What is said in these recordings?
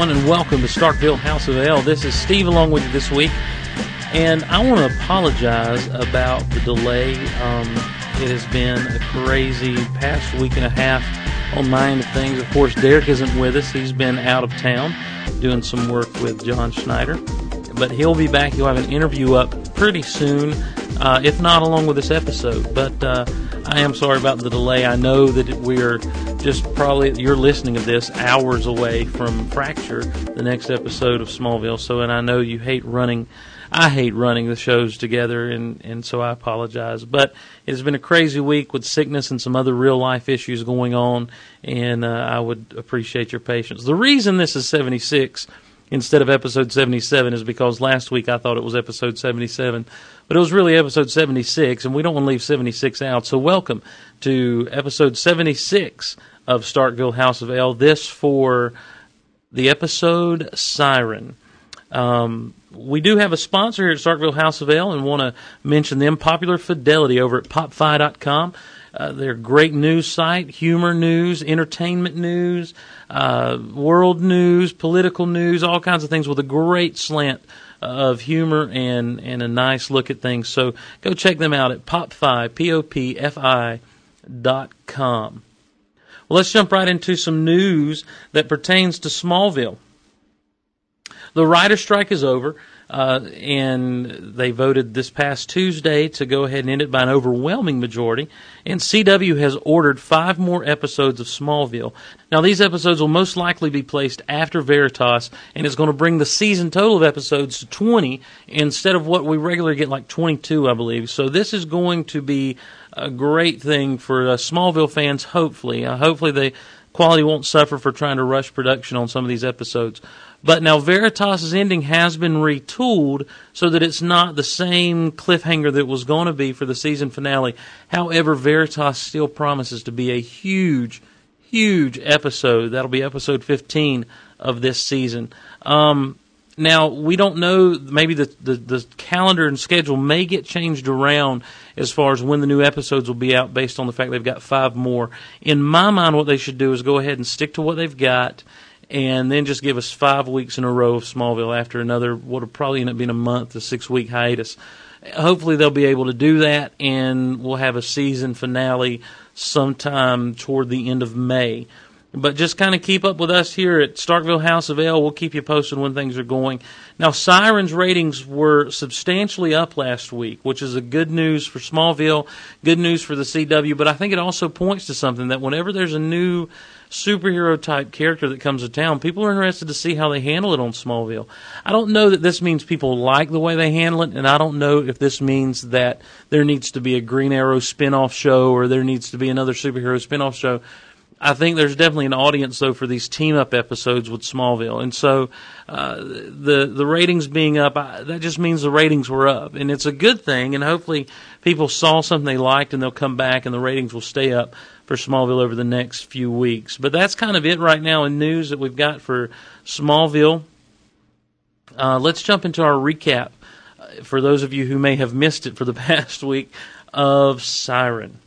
Everyone, and welcome to Starkville House of El. This is Steve along with you this week, and I want to apologize about the delay. Um, it has been a crazy past week and a half on my end of things. Of course, Derek isn't with us; he's been out of town doing some work with John Schneider, but he'll be back. He'll have an interview up pretty soon, uh, if not along with this episode. But uh, I am sorry about the delay. I know that we're just probably you're listening to this hours away from Fracture, the next episode of Smallville. So, and I know you hate running. I hate running the shows together, and and so I apologize. But it's been a crazy week with sickness and some other real life issues going on, and uh, I would appreciate your patience. The reason this is 76 instead of episode 77 is because last week I thought it was episode 77, but it was really episode 76, and we don't want to leave 76 out. So, welcome to episode 76 of Starkville House of El. This for the episode Siren. Um, we do have a sponsor here at Starkville House of El and want to mention them, Popular Fidelity over at popfi.com. Uh, they're a great news site, humor news, entertainment news, uh, world news, political news, all kinds of things with a great slant of humor and, and a nice look at things. So go check them out at popfi, P-O-P-F-I dot com. Well, let's jump right into some news that pertains to Smallville. The writer strike is over. Uh, and they voted this past Tuesday to go ahead and end it by an overwhelming majority. And CW has ordered five more episodes of Smallville. Now, these episodes will most likely be placed after Veritas, and it's going to bring the season total of episodes to 20 instead of what we regularly get, like 22, I believe. So, this is going to be a great thing for uh, Smallville fans, hopefully. Uh, hopefully, the quality won't suffer for trying to rush production on some of these episodes. But now Veritas's ending has been retooled so that it's not the same cliffhanger that was going to be for the season finale. However, Veritas still promises to be a huge, huge episode. That'll be episode 15 of this season. Um, now we don't know. Maybe the, the the calendar and schedule may get changed around as far as when the new episodes will be out, based on the fact they've got five more. In my mind, what they should do is go ahead and stick to what they've got and then just give us five weeks in a row of Smallville after another what will probably end up being a month to six week hiatus. Hopefully they'll be able to do that, and we'll have a season finale sometime toward the end of May. But just kind of keep up with us here at Starkville House of El. We'll keep you posted when things are going. Now, Sirens ratings were substantially up last week, which is a good news for Smallville, good news for the CW. But I think it also points to something that whenever there's a new superhero type character that comes to town, people are interested to see how they handle it on Smallville. I don't know that this means people like the way they handle it, and I don't know if this means that there needs to be a Green Arrow spin off show or there needs to be another superhero spin off show. I think there's definitely an audience though for these team up episodes with Smallville, and so uh, the the ratings being up, I, that just means the ratings were up, and it's a good thing. And hopefully, people saw something they liked, and they'll come back, and the ratings will stay up for Smallville over the next few weeks. But that's kind of it right now in news that we've got for Smallville. Uh, let's jump into our recap uh, for those of you who may have missed it for the past week of Siren.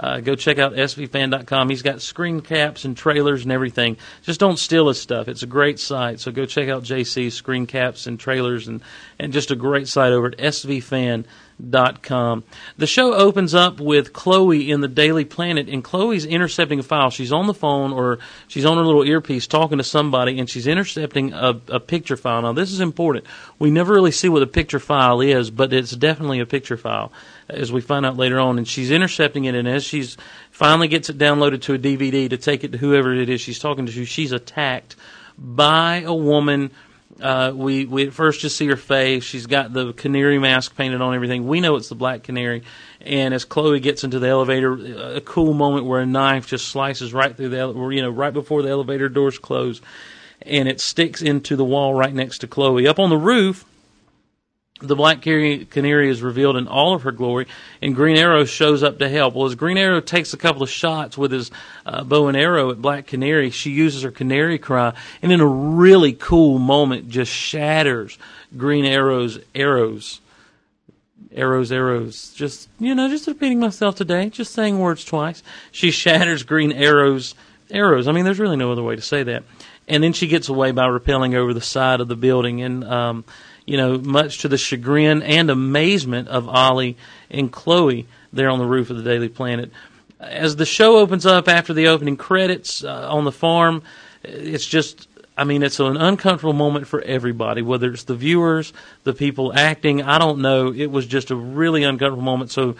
Uh, go check out svfan.com. He's got screen caps and trailers and everything. Just don't steal his stuff. It's a great site. So go check out JC's screen caps and trailers and, and just a great site over at svfan.com com. The show opens up with Chloe in the Daily Planet, and Chloe's intercepting a file. She's on the phone or she's on her little earpiece talking to somebody, and she's intercepting a, a picture file. Now, this is important. We never really see what a picture file is, but it's definitely a picture file, as we find out later on. And she's intercepting it, and as she's finally gets it downloaded to a DVD to take it to whoever it is she's talking to, she's attacked by a woman uh, we we at first just see her face. She's got the canary mask painted on everything. We know it's the black canary. And as Chloe gets into the elevator, a cool moment where a knife just slices right through the you know right before the elevator doors close, and it sticks into the wall right next to Chloe. Up on the roof, the Black Canary is revealed in all of her glory, and Green Arrow shows up to help. Well, as Green Arrow takes a couple of shots with his uh, bow and arrow at Black Canary, she uses her canary cry, and in a really cool moment, just shatters Green Arrow's arrows. Arrows, arrows. Just, you know, just repeating myself today, just saying words twice. She shatters Green Arrow's arrows. I mean, there's really no other way to say that. and then she gets away by rappelling over the side of the building. And um, you know, much to the chagrin and amazement of Ollie and Chloe there on the roof of the Daily Planet. As the show opens up after the opening credits uh, on the farm, it's just I mean, it's an uncomfortable moment for everybody, whether it's the viewers, the people acting. I don't know. It was just a really uncomfortable moment. So,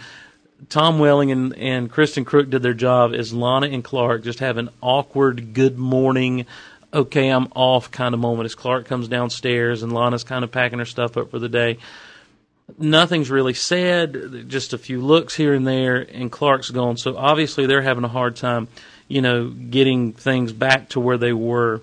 Tom Welling and, and Kristin Kreuk did their job as Lana and Clark just have an awkward good morning, okay, I'm off kind of moment as Clark comes downstairs and Lana's kind of packing her stuff up for the day. Nothing's really said, just a few looks here and there, and Clark's gone. So obviously they're having a hard time, you know, getting things back to where they were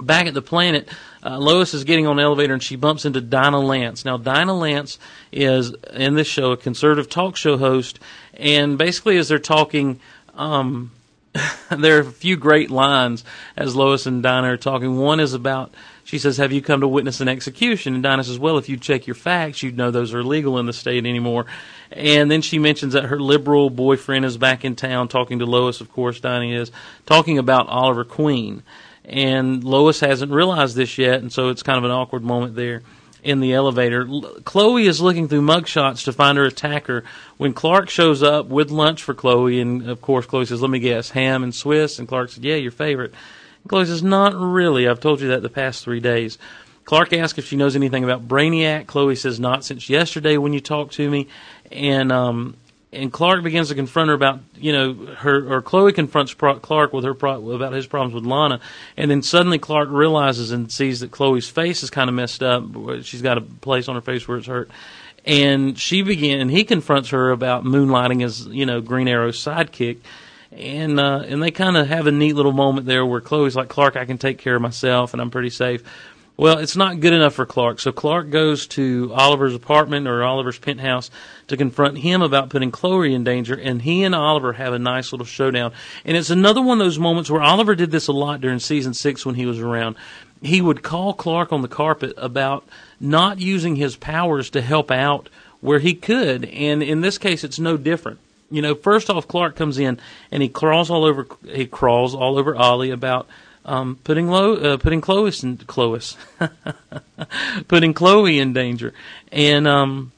back at the planet, uh, Lois is getting on the elevator and she bumps into Dinah Lance. Now, Dinah Lance is in this show a conservative talk show host, and basically, as they're talking, um, there are a few great lines as Lois and Dinah are talking. One is about she says, "Have you come to witness an execution?" And Dinah says, "Well, if you check your facts, you'd know those are illegal in the state anymore." And then she mentions that her liberal boyfriend is back in town talking to Lois. Of course, Dinah is talking about Oliver Queen and Lois hasn't realized this yet, and so it's kind of an awkward moment there in the elevator. Chloe is looking through mugshots to find her attacker when Clark shows up with lunch for Chloe, and of course Chloe says, "Let me guess, ham and Swiss." And Clark says, "Yeah, your favorite." And Chloe says, "Not really. I've told you that the past three days." Clark asks if she knows anything about Brainiac. Chloe says, "Not since yesterday when you talked to me." And um, and Clark begins to confront her about you know her or Chloe confronts Clark with her pro- about his problems with Lana, and then suddenly Clark realizes and sees that Chloe's face is kind of messed up. She's got a place on her face where it's hurt, and she begin he confronts her about moonlighting as you know Green Arrow's sidekick. And uh, and they kind of have a neat little moment there where Chloe's like Clark, I can take care of myself and I'm pretty safe. Well, it's not good enough for Clark. So Clark goes to Oliver's apartment or Oliver's penthouse to confront him about putting Chloe in danger, and he and Oliver have a nice little showdown. And it's another one of those moments where Oliver did this a lot during season six when he was around. He would call Clark on the carpet about not using his powers to help out where he could, and in this case, it's no different. You know, first off, Clark comes in and he crawls all over. He crawls all over Ollie about um, putting Lo, uh, putting Chloe in Chloe, putting Chloe in danger, and um,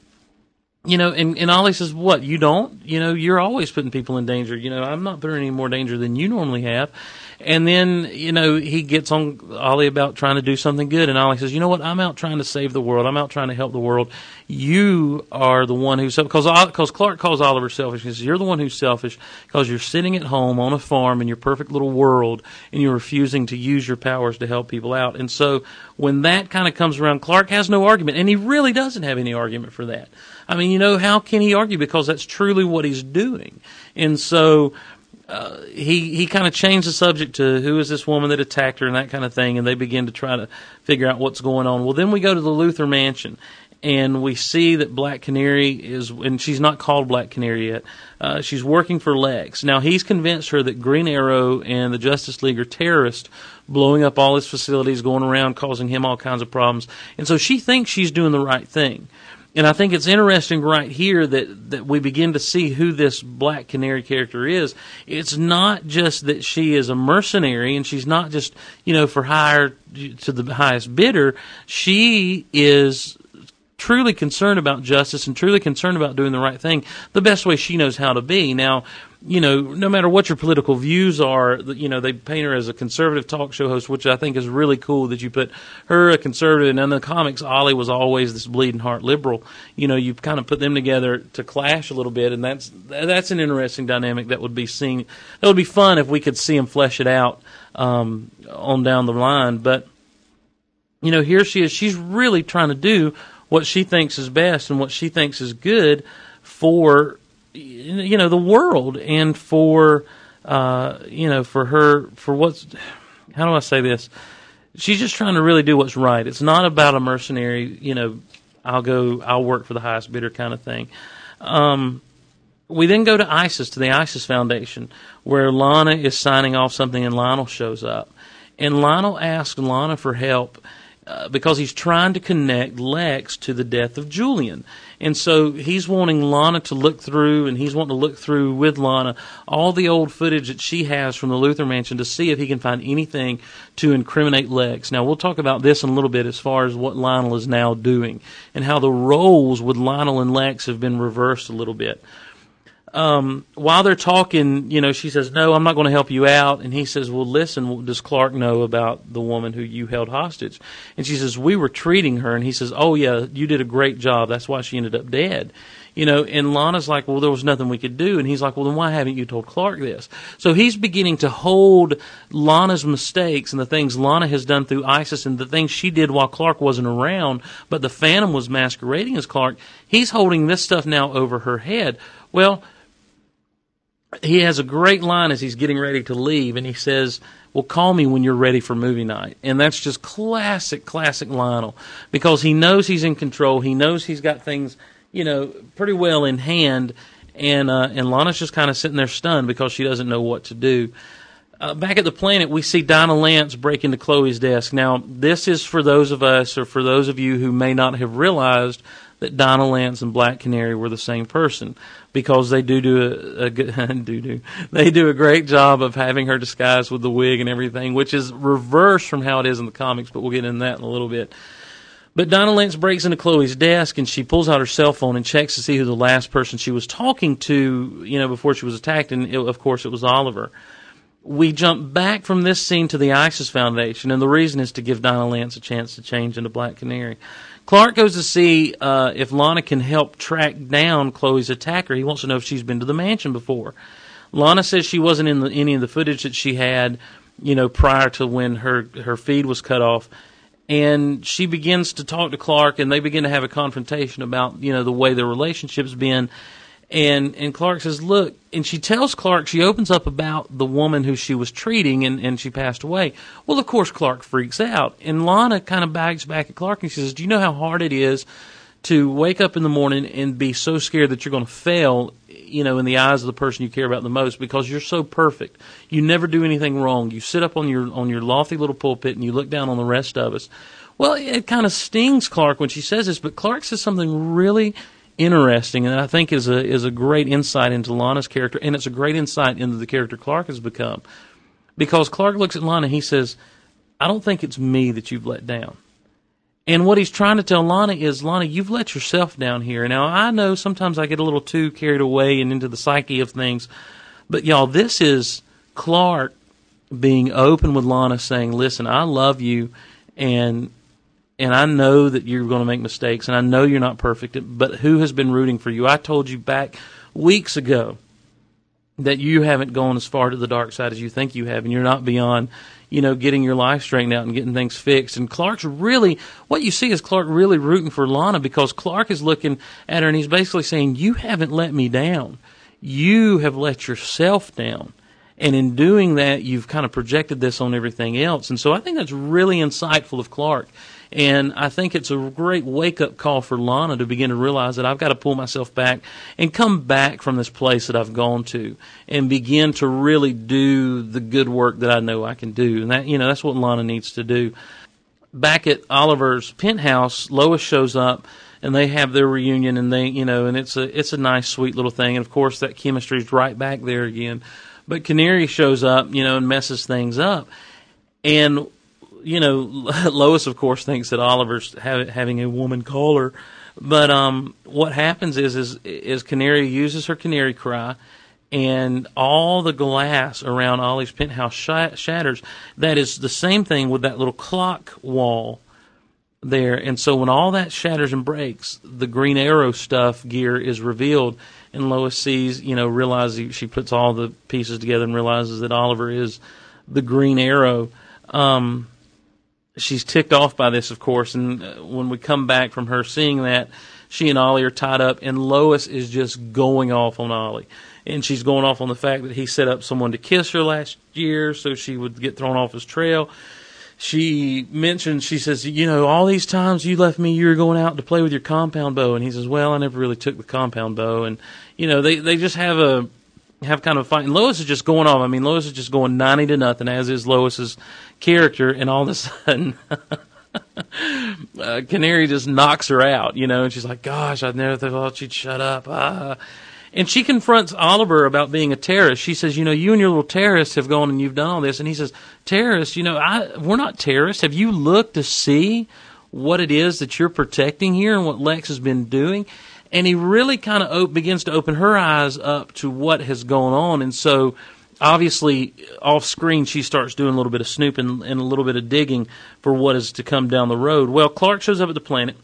you know, and, and Ollie says, "What you don't? You know, you're always putting people in danger. You know, I'm not putting any more danger than you normally have." And then, you know, he gets on Ollie about trying to do something good. And Ollie says, you know what? I'm out trying to save the world. I'm out trying to help the world. You are the one who's, because because Clark calls Oliver selfish. He says, you're the one who's selfish because you're sitting at home on a farm in your perfect little world and you're refusing to use your powers to help people out. And so when that kind of comes around, Clark has no argument. And he really doesn't have any argument for that. I mean, you know, how can he argue? Because that's truly what he's doing. And so uh, he he kind of changed the subject to who is this woman that attacked her and that kind of thing, and they begin to try to figure out what's going on. Well, then we go to the Luthor Mansion, and we see that Black Canary is, and she's not called Black Canary yet. Uh, she's working for Lex. Now he's convinced her that Green Arrow and the Justice League are terrorists, blowing up all his facilities, going around causing him all kinds of problems, and so she thinks she's doing the right thing. And I think it's interesting right here that, that we begin to see who this Black Canary character is. It's not just that she is a mercenary and she's not just, you know, for hire to the highest bidder. She is truly concerned about justice and truly concerned about doing the right thing the best way she knows how to be. Now, you know, no matter what your political views are, you know, they paint her as a conservative talk show host, which I think is really cool that you put her a conservative. And in the comics, Ollie was always this bleeding heart liberal. You know, you kind of put them together to clash a little bit, and that's that's an interesting dynamic that would be seen. That would be fun if we could see them flesh it out um, on down the line. But you know, here she is. She's really trying to do what she thinks is best and what she thinks is good for you know the world and for uh, you know for her for what's how do I say this? She's just trying to really do what's right. It's not about a mercenary, you know, I'll go, I'll work for the highest bidder kind of thing. Um, we then go to ISIS, to the ISIS Foundation, where Lana is signing off something and Lionel shows up. And Lionel asks Lana for help uh, because he's trying to connect Lex to the death of Julian. And so he's wanting Lana to look through, and he's wanting to look through with Lana all the old footage that she has from the Luthor Mansion to see if he can find anything to incriminate Lex. Now, we'll talk about this in a little bit as far as what Lionel is now doing and how the roles with Lionel and Lex have been reversed a little bit um, while they're talking, you know, she says, "No, I'm not going to help you out." And he says, "Well, listen, does Clark know about the woman who you held hostage?" And she says, "We were treating her." And he says, "Oh yeah, you did a great job. That's why she ended up dead." You know, and Lana's like, "Well, there was nothing we could do." And he's like, "Well, then why haven't you told Clark this?" So he's beginning to hold Lana's mistakes and the things Lana has done through ISIS and the things she did while Clark wasn't around, but the Phantom was masquerading as Clark. He's holding this stuff now over her head. Well he has a great line as he's getting ready to leave, and he says, "Well, call me when you're ready for movie night." And that's just classic, classic Lionel because he knows he's in control. He knows he's got things, you know, pretty well in hand, and uh, and Lana's just kind of sitting there stunned because she doesn't know what to do. Uh, back at the planet, we see Dinah Lance break into Chloe's desk. Now, this is for those of us, or for those of you who may not have realized that Dinah Lance and Black Canary were the same person because they do do a, a good do do they do a great job of having her disguised with the wig and everything, which is reverse from how it is in the comics. But we'll get into that in a little bit. But Donna Lance breaks into Chloe's desk and she pulls out her cell phone and checks to see who the last person she was talking to, you know, before she was attacked. And it, of course, it was Oliver. We jump back from this scene to the ISIS Foundation, and the reason is to give Donna Lance a chance to change into Black Canary. Clark goes to see uh, if Lana can help track down Chloe's attacker. He wants to know if she's been to the mansion before. Lana says she wasn't in the, any of the footage that she had, you know, prior to when her her feed was cut off. And she begins to talk to Clark, and they begin to have a confrontation about you know the way their relationship's been. And and Clark says, "Look," and she tells Clark she opens up about the woman who she was treating, and and she passed away. Well, of course, Clark freaks out, and Lana kind of bags back at Clark and she says, "Do you know how hard it is to wake up in the morning and be so scared that you're going to fail?" You know, in the eyes of the person you care about the most, because you're so perfect, you never do anything wrong. You sit up on your on your lofty little pulpit and you look down on the rest of us. Well, it kind of stings Clark when she says this, but Clark says something really interesting, and I think is a is a great insight into Lana's character, and it's a great insight into the character Clark has become. Because Clark looks at Lana, and he says, "I don't think it's me that you've let down." And what he's trying to tell Lana is, Lana, you've let yourself down here. Now I know sometimes I get a little too carried away and into the psyche of things, but y'all, this is Clark being open with Lana, saying, "Listen, I love you." and and I know that you're going to make mistakes, and I know you're not perfect, but who has been rooting for you? I told you back weeks ago that you haven't gone as far to the dark side as you think you have, and you're not beyond, you know, getting your life straightened out and getting things fixed. And Clark's really, what you see is Clark really rooting for Lana because Clark is looking at her and he's basically saying, You haven't let me down. You have let yourself down. And in doing that, you've kind of projected this on everything else. And so I think that's really insightful of Clark. And I think it's a great wake up call for Lana to begin to realize that I've got to pull myself back and come back from this place that I've gone to and begin to really do the good work that I know I can do. And that, you know, that's what Lana needs to do. Back at Oliver's penthouse, Lois shows up and they have their reunion and they, you know, and it's a, it's a nice, sweet little thing. And of course that chemistry is right back there again. But Canary shows up, you know, and messes things up. And you know, Lois, of course, thinks that Oliver's having a woman caller, but um, what happens is, is is Canary uses her canary cry, and all the glass around Ollie's penthouse sh- shatters. That is the same thing with that little clock wall there, and so when all that shatters and breaks, the Green Arrow stuff gear is revealed, and Lois sees, you know, realizes she puts all the pieces together and realizes that Oliver is the Green Arrow. Um, she's ticked off by this, of course. And uh, when we come back from her seeing that, she and Ollie are tied up, and Lois is just going off on Ollie. And she's going off on the fact that he set up someone to kiss her last year so she would get thrown off his trail. She mentions, she says, You know, all these times you left me, you were going out to play with your compound bow. And he says, Well, I never really took the compound bow. And, you know, they, they just have a, have kind of a fight. And Lois is just going off. I mean, Lois is just going 90 to nothing, as is Lois's character. And all of a sudden, uh, Canary just knocks her out, you know, and she's like, "Gosh, I never thought she'd shut up." Ah. And she confronts Oliver about being a terrorist. She says, "You know, you and your little terrorists have gone and you've done all this." And he says, "Terrorists, you know, I we're not terrorists. Have you looked to see what it is that you're protecting here and what Lex has been doing?" And he really kind of op- begins to open her eyes up to what has gone on. And so obviously off screen she starts doing a little bit of snooping and a little bit of digging for what is to come down the road. Well, Clark shows up at the planet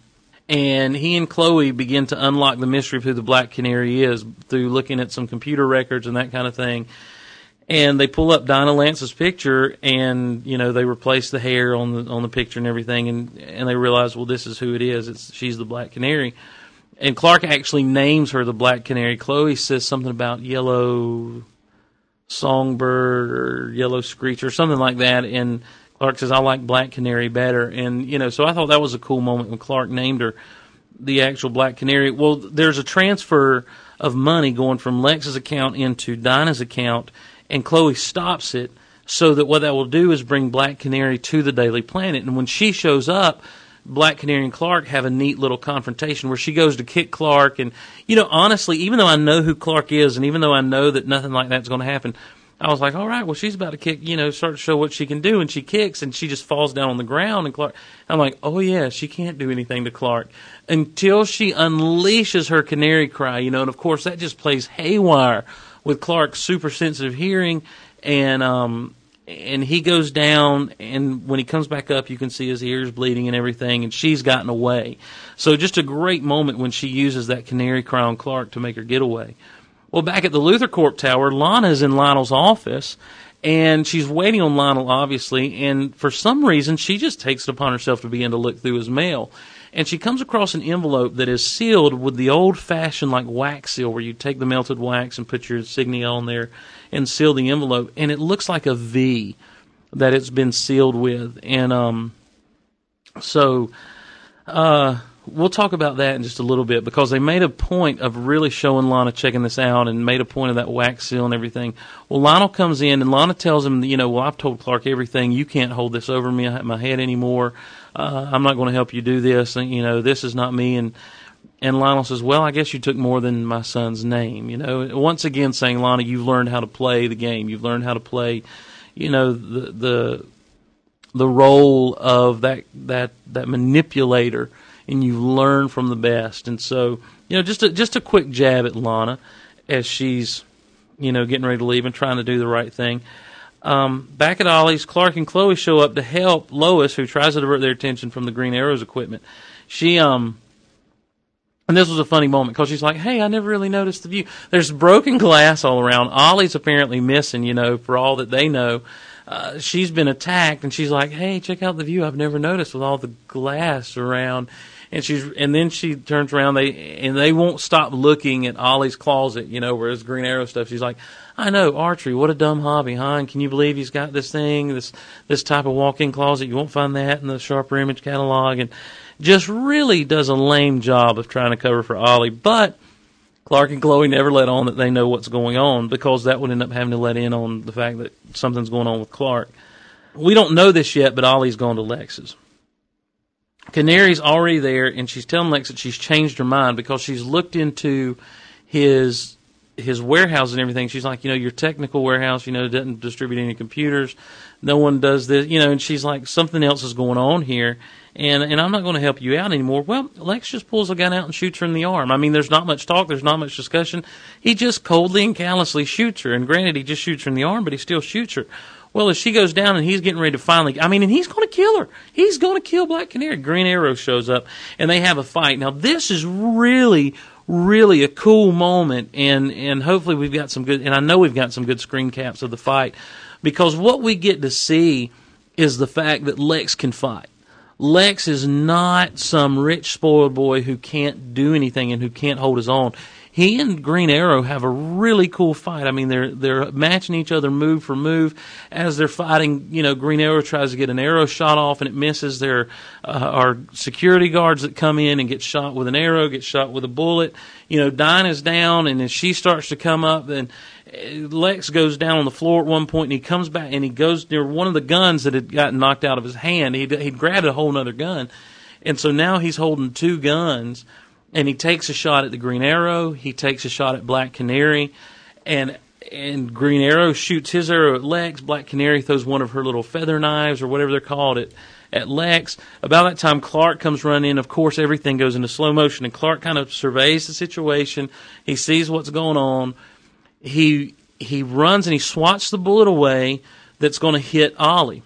and he and Chloe begin to unlock the mystery of who the Black Canary is through looking at some computer records and that kind of thing. And they pull up Dinah Lance's picture, and you know they replace the hair on the on the picture and everything, and and they realize, well, this is who it is. It's she's the Black Canary. And Clark actually names her the Black Canary. Chloe says something about yellow songbird or yellow screech or something like that. And Clark says, I like Black Canary better. And, you know, so I thought that was a cool moment when Clark named her the actual Black Canary. Well, there's a transfer of money going from Lex's account into Dinah's account, and Chloe stops it so that what that will do is bring Black Canary to the Daily Planet. And when she shows up, Black Canary and Clark have a neat little confrontation where she goes to kick Clark. And, you know, honestly, even though I know who Clark is and even though I know that nothing like that's going to happen, I was like, all right, well, she's about to kick, you know, start to show what she can do. And she kicks and she just falls down on the ground. And Clark, I'm like, oh, yeah, she can't do anything to Clark until she unleashes her canary cry, you know. And of course, that just plays haywire with Clark's super sensitive hearing. And, um, and he goes down and when he comes back up you can see his ears bleeding and everything and she's gotten away. So just a great moment when she uses that canary cry on clark to make her get away well back at the LuthorCorp tower lana's in lionel's office and she's waiting on lionel obviously and for some reason she just takes it upon herself to begin to look through his mail. And she comes across an envelope that is sealed with the old fashioned like wax seal where you take the melted wax and put your insignia on there and seal the envelope, and it looks like a V that it's been sealed with. And um, so uh, we'll talk about that in just a little bit because they made a point of really showing Lana checking this out and made a point of that wax seal and everything. Well, Lionel comes in and Lana tells him, you know, well, I've told Clark everything. You can't hold this over me, my head anymore. Uh, I'm not going to help you do this. And, you know, this is not me. And and Lionel says, "Well, I guess you took more than my son's name." You know, once again saying, "Lana, you've learned how to play the game. You've learned how to play, you know, the the the role of that that that manipulator, and you learn from the best." And so, you know, just a, just a quick jab at Lana as she's, you know, getting ready to leave and trying to do the right thing. Um, back at Ollie's, Clark and Chloe show up to help Lois, who tries to divert their attention from the Green Arrow's equipment. She um and this was a funny moment because she's like, "Hey, I never really noticed the view. There's broken glass all around. Ollie's apparently missing. You know, for all that they know, uh, she's been attacked, and she's like, "Hey, check out the view. I've never noticed with all the glass around." And she's, and then she turns around. They and they won't stop looking at Ollie's closet. You know, where his Green Arrow stuff. She's like, "I know archery. What a dumb hobby, huh? Can you believe he's got this thing, this this type of walk-in closet? You won't find that in the Sharper Image catalog." And just really does a lame job of trying to cover for Ollie. But Clark and Chloe never let on that they know what's going on because that would end up having to let in on the fact that something's going on with Clark. We don't know this yet, but Ollie's gone to Lex's. Canary's already there, and she's telling Lex that she's changed her mind because she's looked into his his warehouse and everything. She's like, you know, your technical warehouse, you know, doesn't distribute any computers. No one does this, you know. And she's like, something else is going on here and and I'm not going to help you out anymore. Well, Lex just pulls a gun out and shoots her in the arm. I mean, there's not much talk, there's not much discussion. He just coldly and callously shoots her. And granted, he just shoots her in the arm, but he still shoots her. Well, as she goes down and he's getting ready to finally, I mean, and he's going to kill her. He's going to kill Black Canary. Green Arrow shows up and they have a fight. Now, this is really, really a cool moment, and and hopefully we've got some good, and I know we've got some good screen caps of the fight because what we get to see is the fact that Lex can fight. Lex is not some rich, spoiled boy who can't do anything and who can't hold his own. he and Green Arrow have a really cool fight. I mean, they're they're matching each other move for move as they're fighting. You know, Green Arrow tries to get an arrow shot off and it misses. There uh, are security guards that come in and get shot with an arrow, get shot with a bullet. You know, Dinah's down, and as she starts to come up, then Uh, Lex goes down on the floor at one point, and he comes back and he goes near one of the guns that had gotten knocked out of his hand. He'd, he'd grabbed a whole other gun, and so now he's holding two guns, and he takes a shot at the Green Arrow. He takes a shot at Black Canary, and and Green Arrow shoots his arrow at Lex. Black Canary throws one of her little feather knives or whatever they're called at at Lex. About that time, Clark comes running in. Of course, everything goes into slow motion, and Clark kind of surveys the situation. He sees what's going on he he runs and he swats the bullet away that's going to hit Ollie.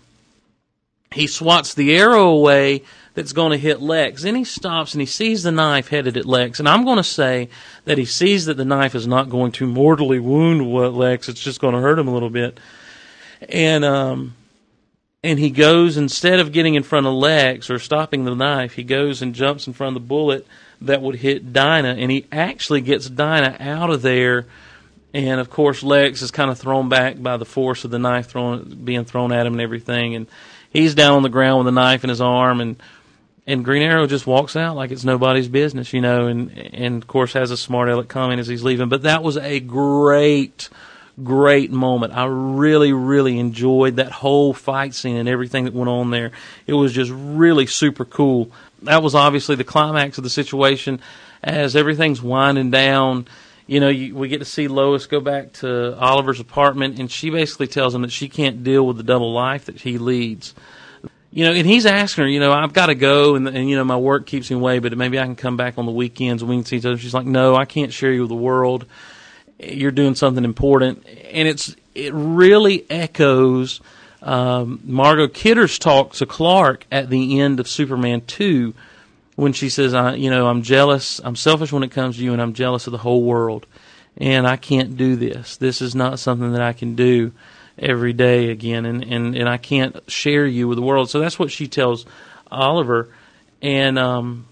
He swats the arrow away that's going to hit Lex. Then he stops and he sees the knife headed at Lex. And I'm going to say that he sees that the knife is not going to mortally wound Lex. It's just going to hurt him a little bit. And um, and he goes instead of getting in front of Lex or stopping the knife, he goes and jumps in front of the bullet that would hit Dinah, and he actually gets Dinah out of there and of course Lex is kind of thrown back by the force of the knife thrown being thrown at him and everything, and he's down on the ground with a knife in his arm, and and Green Arrow just walks out like it's nobody's business, you know, and and of course has a smart aleck comment as he's leaving. But that was a great, great moment. I really, really enjoyed that whole fight scene and everything that went on there. It was just really super cool. That was obviously the climax of the situation as everything's winding down you know, you, we get to see Lois go back to Oliver's apartment, and she basically tells him that she can't deal with the double life that he leads. You know, and he's asking her, you know, I've got to go, and, and you know, my work keeps me away, but maybe I can come back on the weekends and we can see each other. She's like, no, I can't share you with the world. You're doing something important, and it's it really echoes um, Margot Kidder's talk to Clark at the end of Superman two when she says, "I, you know, I'm jealous. I'm selfish when it comes to you, and I'm jealous of the whole world, and I can't do this. This is not something that I can do every day again, and and and I can't share you with the world." So that's what she tells Oliver, and um,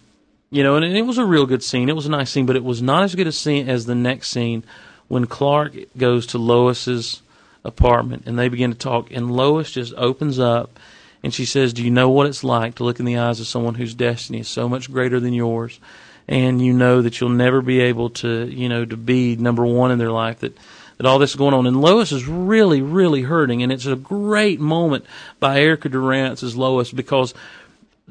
you know, and, and it was a real good scene. It was a nice scene, but it was not as good a scene as the next scene when Clark goes to Lois's apartment and they begin to talk, and Lois just opens up and she says, Do you know what it's like to look in the eyes of someone whose destiny is so much greater than yours? And you know that you'll never be able to, you know, to be number one in their life, that, that all this is going on. And Lois is really, really hurting. And it's a great moment by Erica Durance as Lois because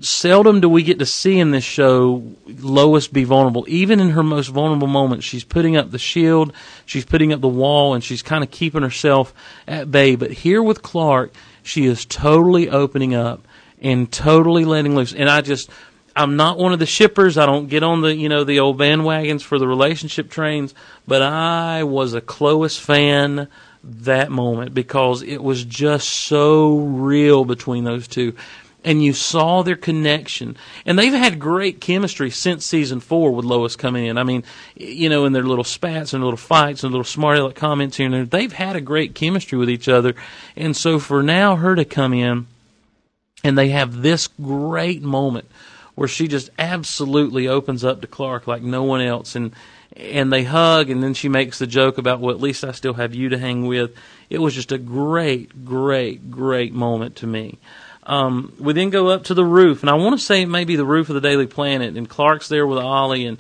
seldom do we get to see in this show Lois be vulnerable. Even in her most vulnerable moments, she's putting up the shield, she's putting up the wall, and she's kind of keeping herself at bay. But here with Clark, she is totally opening up and totally letting loose. And I just, I'm not one of the shippers. I don't get on the, you know, the old bandwagons for the relationship trains, but I was a Clois fan that moment because it was just so real between those two and you saw their connection. And they've had great chemistry since season four with Lois coming in. I mean, you know, in their little spats and little fights and little smart aleck comments here and there, they've had a great chemistry with each other. And so for now, her to come in and they have this great moment where she just absolutely opens up to Clark like no one else and and they hug and then she makes the joke about well at least I still have you to hang with. It was just a great, great, great moment to me. Um, we then go up to the roof, and I want to say it may be the roof of the Daily Planet, and Clark's there with Ollie, and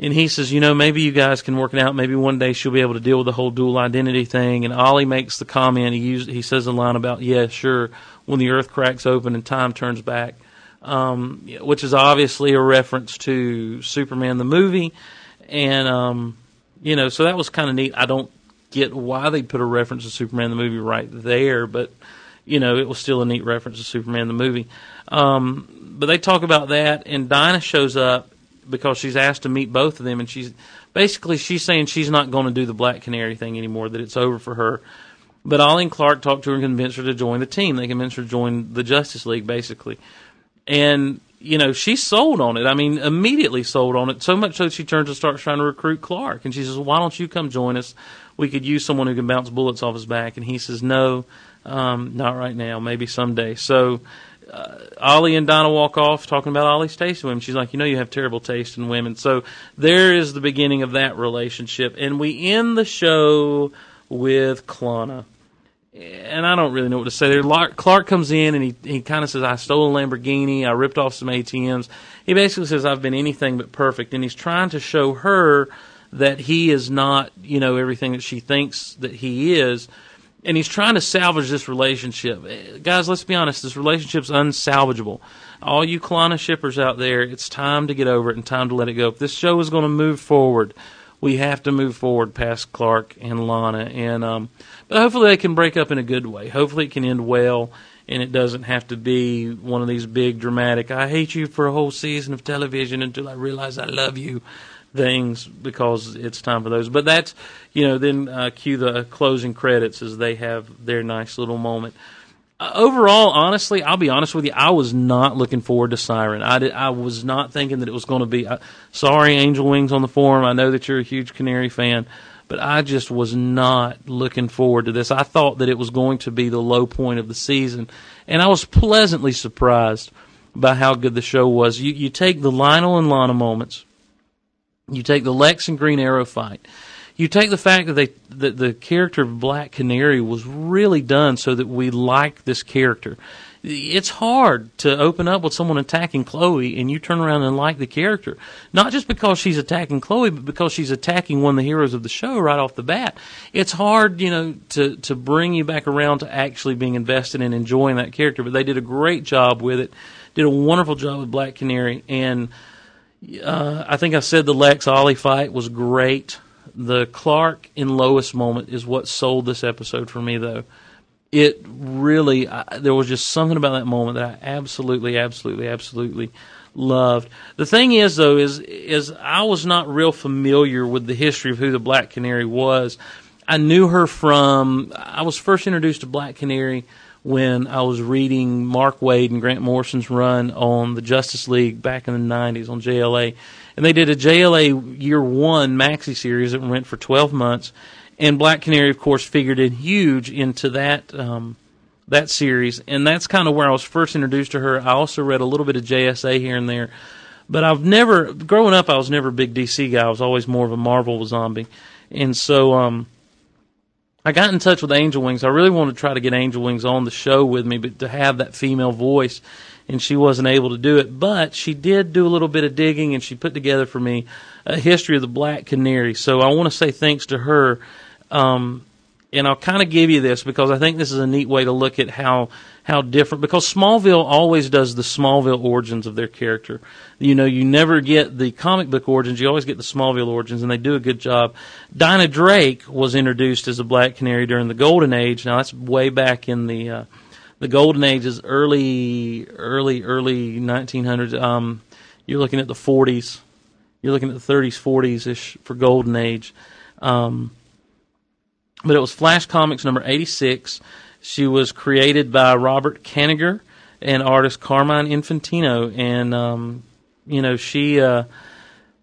and he says, you know, maybe you guys can work it out. Maybe one day she'll be able to deal with the whole dual identity thing. And Ollie makes the comment. He used, he says a line about, yeah, sure, when the earth cracks open and time turns back, um, which is obviously a reference to Superman the movie, and um, you know, so that was kind of neat. I don't get why they put a reference to Superman the movie right there, but you know, it was still a neat reference to Superman the movie. Um, but they talk about that, and Dinah shows up because she's asked to meet both of them, and she's basically she's saying she's not going to do the Black Canary thing anymore; that it's over for her. But Ollie and Clark talked to her and convinced her to join the team. They convinced her to join the Justice League, basically. And you know, she's sold on it. I mean, immediately sold on it. So much so she turns and starts trying to recruit Clark. And she says, "Why don't you come join us? We could use someone who can bounce bullets off his back." And he says, "No, um, not right now. Maybe someday. So uh, Ollie and Donna walk off talking about Ollie's taste in women. She's like, you know, you have terrible taste in women. So there is the beginning of that relationship, and we end the show with Clana. And I don't really know what to say there. Clark comes in and he, he kind of says, I stole a Lamborghini. I ripped off some ATMs. He basically says, I've been anything but perfect. And he's trying to show her that he is not, you know, everything that she thinks that he is and he's trying to salvage this relationship. Eh, guys, let's be honest, this relationship's unsalvageable. All you Clana shippers out there, it's time to get over it and time to let it go. If this show is going to move forward, we have to move forward past Clark and Lana. And um, but hopefully they can break up in a good way. Hopefully it can end well, and it doesn't have to be one of these big dramatic. I hate you for a whole season of television until I realize I love you things because it's time for those. But that's you know then uh, cue the closing credits as they have their nice little moment. Uh, overall, honestly, I'll be honest with you. I was not looking forward to Siren. I did, I was not thinking that it was going to be. Uh, sorry, Angel Wings on the forum. I know that you're a huge Canary fan, but I just was not looking forward to this. I thought that it was going to be the low point of the season, and I was pleasantly surprised by how good the show was. You you take the Lionel and Lana moments you take the Lex and Green Arrow fight. You take the fact that they that the character of Black Canary was really done so that we like this character. It's hard to open up with someone attacking Chloe and you turn around and like the character. Not just because she's attacking Chloe, but because she's attacking one of the heroes of the show right off the bat. It's hard, you know, to, to bring you back around to actually being invested in enjoying that character. But they did a great job with it. Did a wonderful job with Black Canary and uh, I think I said the Lex Ollie fight was great. The Clark and Lois moment is what sold this episode for me, though. It really, I, there was just something about that moment that I absolutely, absolutely, absolutely loved. The thing is, though, is is I was not real familiar with the history of who the Black Canary was. I knew her from. I was first introduced to Black Canary when I was reading Mark Waid and Grant Morrison's run on the Justice League back in the 90s on JLA. And they did a JLA year one maxi series that went for 12 months. And Black Canary, of course, figured in huge into that, um, that series. And that's kind of where I was first introduced to her. I also read a little bit of JSA here and there. But I've never, growing up, I was never a big DC guy. I was always more of a Marvel zombie. And so, um, I got in touch with Angel Wings. I really wanted to try to get Angel Wings on the show with me, but to have that female voice, and she wasn't able to do it. But she did do a little bit of digging, and she put together for me a history of the Black Canary. So I want to say thanks to her. Um, and I'll kind of give you this because I think this is a neat way to look at how how different because Smallville always does the Smallville origins of their character. You know, you never get the comic book origins, you always get the Smallville origins, and they do a good job. Dinah Drake was introduced as a Black Canary during the Golden Age. Now that's way back in the uh, the Golden Age is early, early, early 1900s. Um, you're looking at the 40s. You're looking at the 30s, 40s ish for Golden Age. Um, but it was Flash Comics number 86 she was created by Robert Kanigher and artist Carmine Infantino, and um, you know she, uh,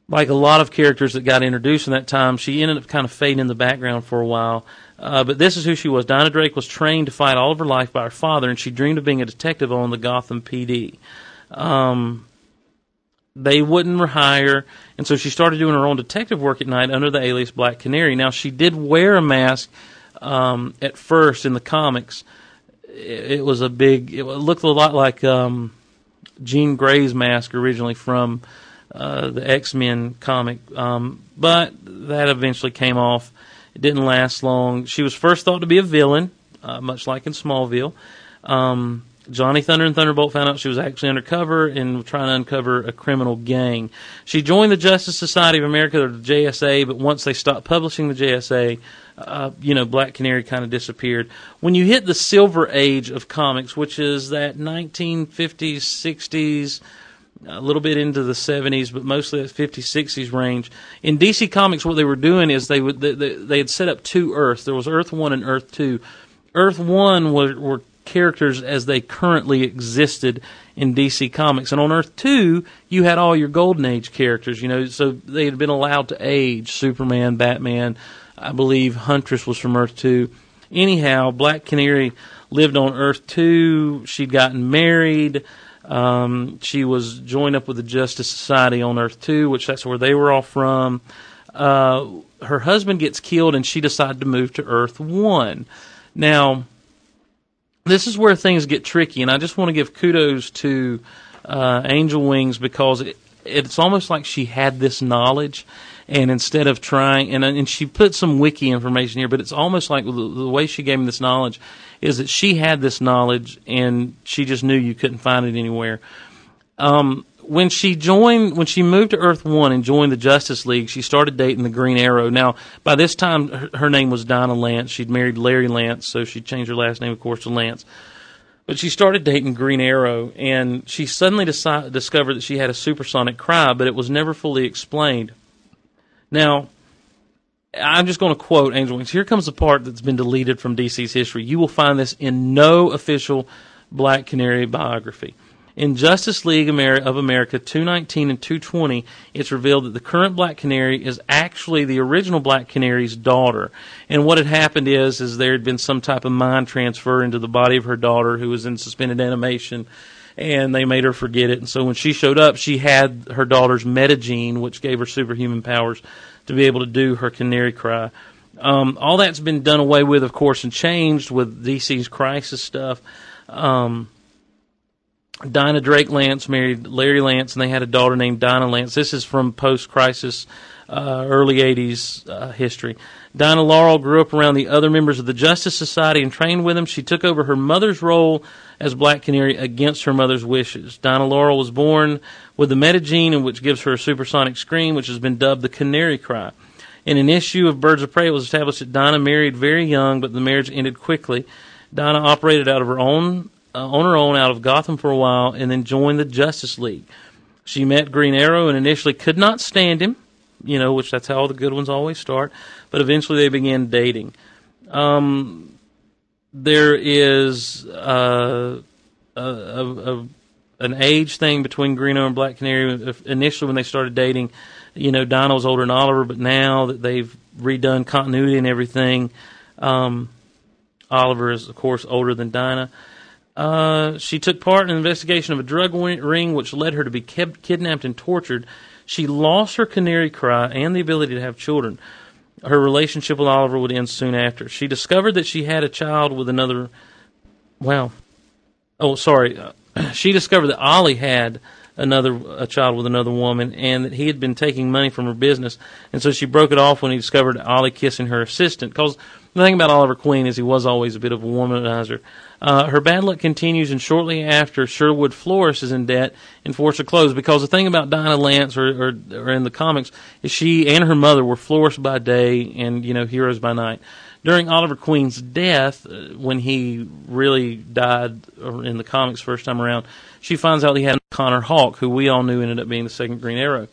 like a lot of characters that got introduced in that time, she ended up kind of fading in the background for a while. Uh, but this is who she was. Dinah Drake was trained to fight all of her life by her father, and she dreamed of being a detective on the Gotham PD. Um, they wouldn't hire, and so she started doing her own detective work at night under the alias Black Canary. Now she did wear a mask um, at first in the comics, it, it, was a big. It looked a lot like um, Jean Grey's mask originally from uh, the X Men comic, um, but that eventually came off. It didn't last long. She was first thought to be a villain, uh, much like in Smallville. Um, Johnny Thunder and Thunderbolt found out she was actually undercover and trying to uncover a criminal gang. She joined the Justice Society of America, or the JSA, but once they stopped publishing the JSA, uh, you know, Black Canary kind of disappeared. When you hit the silver age of comics, which is that 1950s, 60s, a little bit into the 70s, but mostly that 50s, 60s range. In DC Comics, what they were doing is they would they, they had set up two Earths. There was Earth One and Earth Two. Earth One were, were characters as they currently existed in DC Comics, and on Earth Two, you had all your Golden Age characters. You know, so they had been allowed to age: Superman, Batman, I believe Huntress was from Earth 2. anyhow, Black Canary lived on Earth two. She'd gotten married. Um, she was joined up with the Justice Society on Earth two, which that's where they were all from. Uh, her husband gets killed, and she decided to move to Earth one. Now, this is where things get tricky, and I just want to give kudos to uh, Angel Wings because it, it's almost like she had this knowledge, and instead of trying, and and she put some wiki information here, but it's almost like the, the way she gave me this knowledge is that she had this knowledge, and she just knew you couldn't find it anywhere. Um, when she joined, when she moved to Earth One and joined the Justice League, she started dating the Green Arrow. Now, by this time, her, her name was Dinah Lance. She'd married Larry Lance, so she changed her last name, of course, to Lance. But she started dating Green Arrow, and she suddenly decided, discovered that she had a supersonic cry, but it was never fully explained. Now, I'm just going to quote Angel Wings. Here comes the part that's been deleted from DC's history. You will find this in no official Black Canary biography. In Justice League of America 219 and 220, it's revealed that the current Black Canary is actually the original Black Canary's daughter. And what had happened is, is there had been some type of mind transfer into the body of her daughter who was in suspended animation and they made her forget it. And so when she showed up, she had her daughter's metagene, which gave her superhuman powers to be able to do her canary cry. Um, all that's been done away with, of course, and changed with DC's crisis stuff. Um, Dinah Drake Lance married Larry Lance, and they had a daughter named Dinah Lance. This is from post crisis, uh, early 80s uh, history. Dinah Laurel grew up around the other members of the Justice Society and trained with them. She took over her mother's role as Black Canary against her mother's wishes. Dinah Laurel was born with the metagene, which gives her a supersonic scream, which has been dubbed the Canary Cry. In an issue of Birds of Prey, it was established that Dinah married very young, but the marriage ended quickly. Dinah operated out of her own uh, on her own out of Gotham for a while and then joined the Justice League. She met Green Arrow and initially could not stand him, you know, which that's how all the good ones always start, but eventually they began dating. Um, there is uh, a, a, a, an age thing between Green Arrow and Black Canary. Initially, when they started dating, you know, Dinah was older than Oliver, but now that they've redone continuity and everything, um, Oliver is, of course, older than Dinah. Uh, she took part in an investigation of a drug ring which led her to be kept, kidnapped and tortured. She lost her canary cry and the ability to have children. Her relationship with Oliver would end soon after. She discovered that she had a child with another. Well, oh, sorry. she discovered that Ollie had another a child with another woman, and that he had been taking money from her business, and so she broke it off when he discovered Ollie kissing her assistant. Because the thing about Oliver Queen is he was always a bit of a womanizer. Uh, her bad luck continues, and shortly after, Sherwood Florist is in debt and forced to close. Because the thing about Dinah Lance, or, or, or in the comics, is she and her mother were florists by day and you know heroes by night. During Oliver Queen's death, uh, when he really died in the comics first time around, she finds out he had Connor Hawke, who we all knew ended up being the second Green Arrow.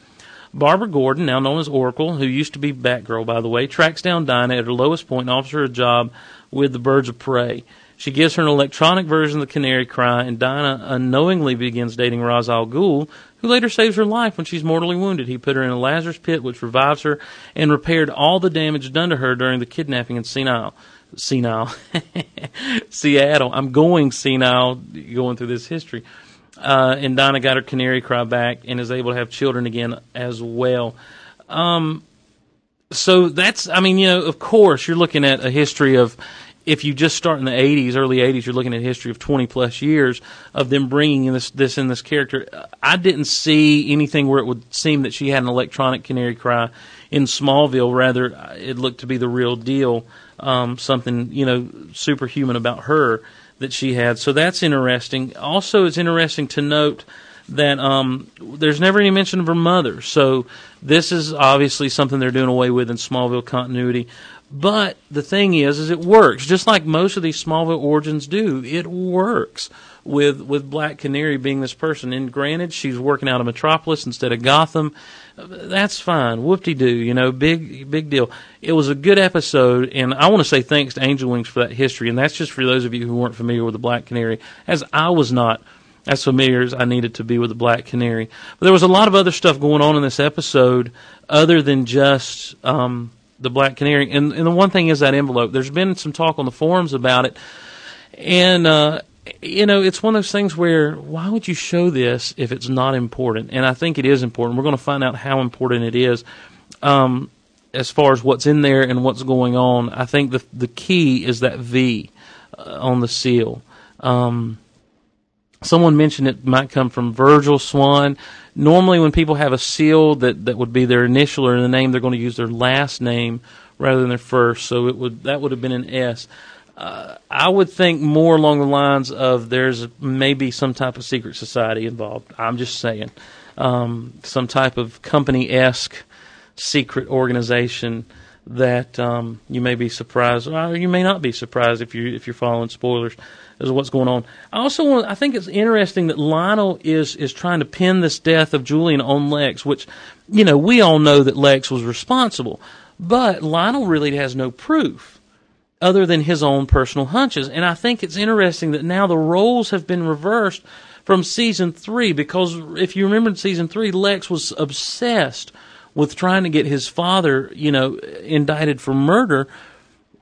Barbara Gordon, now known as Oracle, who used to be Batgirl, by the way, tracks down Dinah at her lowest point and offers her a job with the Birds of Prey. She gives her an electronic version of the Canary Cry, and Dinah unknowingly begins dating Ra's al Ghul, who later saves her life when she's mortally wounded. He put her in a Lazarus pit, which revives her, and repaired all the damage done to her during the kidnapping in Senile. Senile. Seattle. I'm going senile going through this history. Uh, and Donna got her Canary Cry back and is able to have children again as well. Um, so that's, I mean, you know, of course, you're looking at a history of if you just start in the 80s, early 80s, you're looking at a history of 20 plus years of them bringing in this this in this character. I didn't see anything where it would seem that she had an electronic canary cry in Smallville. Rather, it looked to be the real deal, um, something you know superhuman about her that she had. So that's interesting. Also, it's interesting to note that um, there's never any mention of her mother. So this is obviously something they're doing away with in Smallville continuity. But the thing is, is it works just like most of these Smallville origins do. It works with with Black Canary being this person. And granted, she's working out of Metropolis instead of Gotham. That's fine. Whoop de doo. You know, big big deal. It was a good episode, and I want to say thanks to Angel Wings for that history. And that's just for those of you who weren't familiar with the Black Canary, as I was not as familiar as I needed to be with the Black Canary. But there was a lot of other stuff going on in this episode other than just. Um, the Black Canary. And, and the one thing is that envelope. There's been some talk on the forums about it, and uh, you know, it's one of those things where why would you show this if it's not important? And I think it is important. We're going to find out how important it is. Um, as far as what's in there and what's going on, I think the the key is that V uh, on the seal. Um, someone mentioned it might come from Virgil Swann. Normally, when people have a seal that, that would be their initial or the name, they're going to use their last name rather than their first. So it would that would have been an S. Uh, I would think more along the lines of there's maybe some type of secret society involved. I'm just saying, um, some type of company esque secret organization that um, you may be surprised, or you may not be surprised if you if you're following spoilers as to what's going on. I also want, I think it's interesting that Lionel is is trying to pin this death of Julian on Lex, which you know we all know that Lex was responsible, but Lionel really has no proof other than his own personal hunches, and I think it's interesting that now the roles have been reversed from season three because if you remember in season three, Lex was obsessed with trying to get his father, you know, indicted for murder.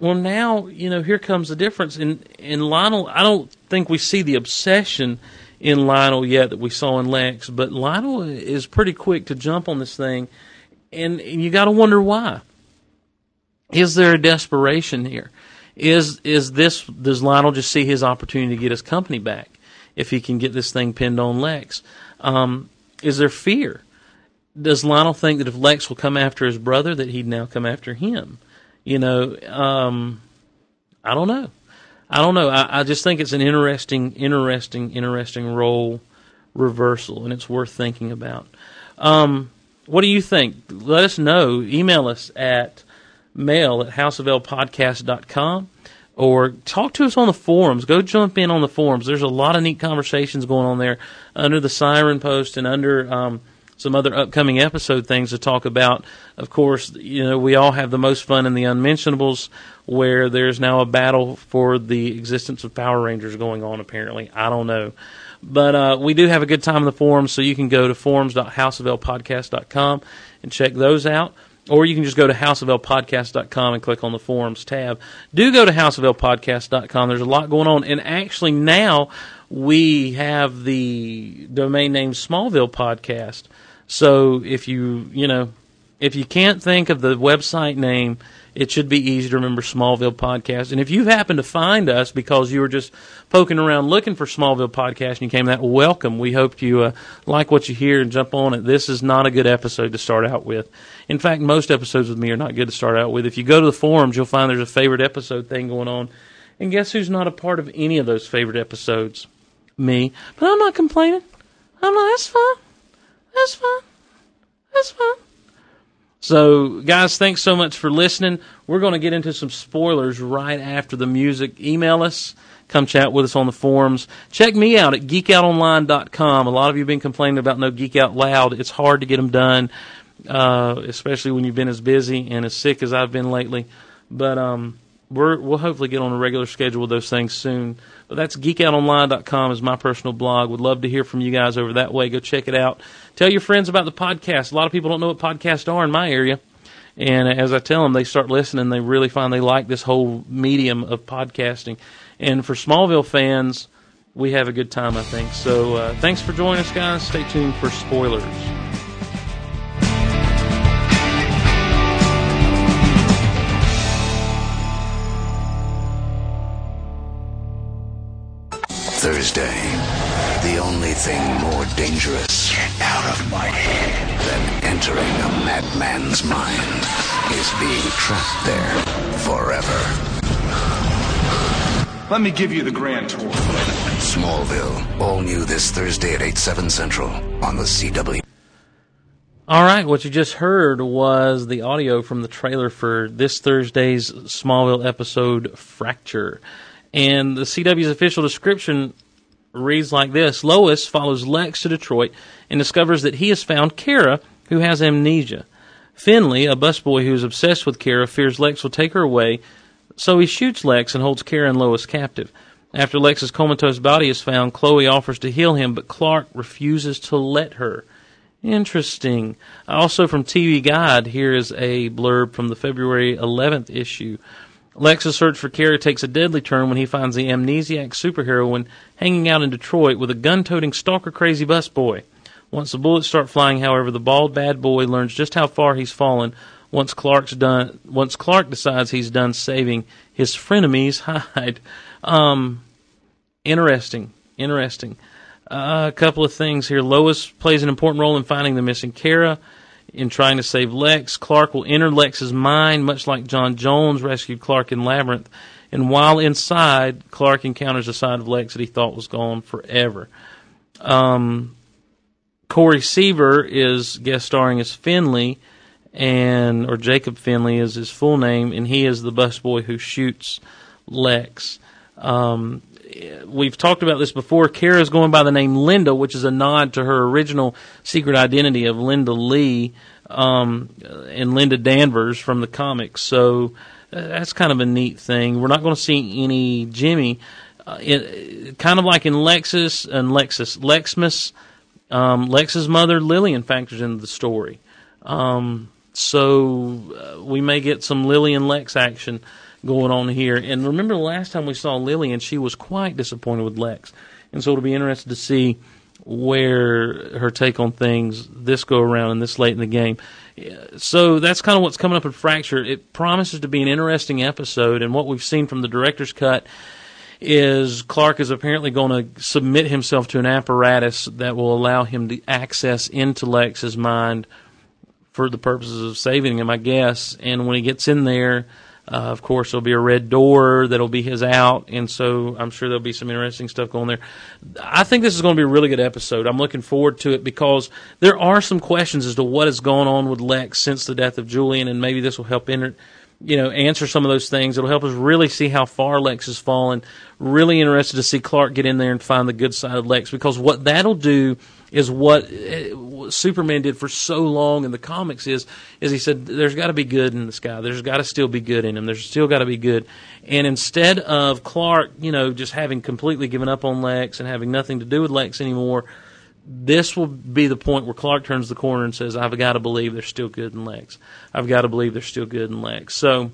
Well, now you know here comes the difference. In in Lionel, I don't think we see the obsession in Lionel yet that we saw in Lex, but Lionel is pretty quick to jump on this thing, and, and you got to wonder why. Is there a desperation here? Is is this does Lionel just see his opportunity to get his company back if he can get this thing pinned on Lex? Um, is there fear? does Lionel think that if Lex will come after his brother, that he'd now come after him? You know, um, I don't know. I don't know. I, I just think it's an interesting, interesting, interesting role reversal, and it's worth thinking about. Um, what do you think? Let us know. Email us at mail at houseofelpodcast.com or talk to us on the forums. Go jump in on the forums. There's a lot of neat conversations going on there under the siren post and under um, some other upcoming episode things to talk about. Of course, you know, we all have the most fun in the Unmentionables, where there's now a battle for the existence of Power Rangers going on, apparently. I don't know. But uh, we do have a good time in the forums, so you can go to forums.houseofelpodcast.com and check those out. Or you can just go to houseofelpodcast.com and click on the forums tab. Do go to houseofelpodcast.com. There's a lot going on. And actually, now we have the domain name Smallville Podcast. So if you, you know, if you can't think of the website name, it should be easy to remember Smallville Podcast. And if you happen to find us because you were just poking around looking for Smallville Podcast and you came that, welcome. We hope you uh, like what you hear and jump on it. This is not a good episode to start out with. In fact, most episodes with me are not good to start out with. If you go to the forums, you'll find there's a favorite episode thing going on. And guess who's not a part of any of those favorite episodes? Me. But I'm not complaining. I'm not, that's fine. That's fine. That's fine. So, guys, thanks so much for listening. We're going to get into some spoilers right after the music. Email us. Come chat with us on the forums. Check me out at geekoutonline.com. A lot of you have been complaining about no Geek Out Loud. It's hard to get them done, uh, especially when you've been as busy and as sick as I've been lately. But um, we're, we'll hopefully get on a regular schedule with those things soon. But that's geekoutonline.com is my personal blog. Would love to hear from you guys over that way. Go check it out. Tell your friends about the podcast. A lot of people don't know what podcasts are in my area. And as I tell them, they start listening. They really find they like this whole medium of podcasting. And for Smallville fans, we have a good time, I think. So uh, thanks for joining us, guys. Stay tuned for spoilers. Thursday. The only thing more dangerous Get out of my head. than entering a madman's mind is being trapped there forever. Let me give you the grand tour. Smallville, all new this Thursday at 8, 7 Central on the CW. All right, what you just heard was the audio from the trailer for this Thursday's Smallville episode, Fracture. And the CW's official description reads like this Lois follows Lex to Detroit and discovers that he has found Kara, who has amnesia. Finley, a busboy who is obsessed with Kara, fears Lex will take her away, so he shoots Lex and holds Kara and Lois captive. After Lex's comatose body is found, Chloe offers to heal him, but Clark refuses to let her. Interesting. Also from TV Guide, here is a blurb from the February 11th issue. Lex's search for Kara takes a deadly turn when he finds the amnesiac superheroine hanging out in Detroit with a gun-toting stalker-crazy busboy. Once the bullets start flying, however, the bald bad boy learns just how far he's fallen once Clark's done. Once Clark decides he's done saving his frenemies hide. Um, interesting, interesting. Uh, a couple of things here. Lois plays an important role in finding the missing Kara. In trying to save Lex, Clark will enter Lex's mind, much like J'onn J'onzz rescued Clark in Labyrinth. And while inside, Clark encounters a side of Lex that he thought was gone forever. Um, Corey Sevier is guest starring as Finley, and or Jacob Finley is his full name, and he is the busboy who shoots Lex. Um, we've talked about this before. Kara's going by the name Linda, which is a nod to her original secret identity of Linda Lee um, and Linda Danvers from the comics. So uh, that's kind of a neat thing. We're not going to see any Jimmy. Uh, it, kind of like in Lexus and Lexus, Lexmas, um, Lex's mother Lillian factors into the story. Um, so uh, we may get some Lillian Lex action going on here. And remember the last time we saw Lillian, she was quite disappointed with Lex. And so it'll be interesting to see where her take on things this go around and this late in the game. So that's kind of what's coming up in Fracture. It promises to be an interesting episode, and what we've seen from the director's cut is Clark is apparently going to submit himself to an apparatus that will allow him to access into Lex's mind for the purposes of saving him, I guess. And when he gets in there, uh, of course, there'll be a red door that'll be his out, and so I'm sure there'll be some interesting stuff going there. I think this is going to be a really good episode. I'm looking forward to it because there are some questions as to what has gone on with Lex since the death of Julian, and maybe this will help enter, you know, answer some of those things. It'll help us really see how far Lex has fallen. Really interested to see Clark get in there and find the good side of Lex because what that'll do is what uh, Superman did for so long in the comics is is he said there's got to be good in this guy. There's got to still be good in him. There's still got to be good. And instead of Clark, you know, just having completely given up on Lex and having nothing to do with Lex anymore, this will be the point where Clark turns the corner and says, "I've got to believe there's still good in Lex. I've got to believe there's still good in Lex." So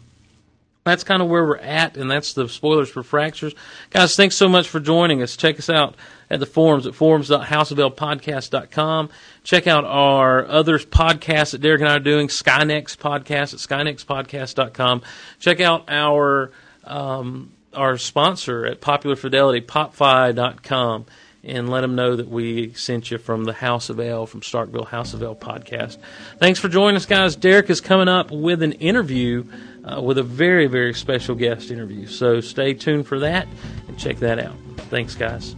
that's kind of where we're at, and that's the spoilers for Fractures. Guys, thanks so much for joining us. Check us out at the forums at forums.houseofelpodcast.com. Check out our other podcasts that Derek and I are doing, Skynex Podcast at skynexpodcast.com. Check out our um, our sponsor at Popular Fidelity, popfi.com, and let them know that we sent you from the House of El, from Smallville House of El podcast. Thanks for joining us, guys. Derek is coming up with an interview uh, with a very, very special guest interview. So stay tuned for that and check that out. Thanks, guys.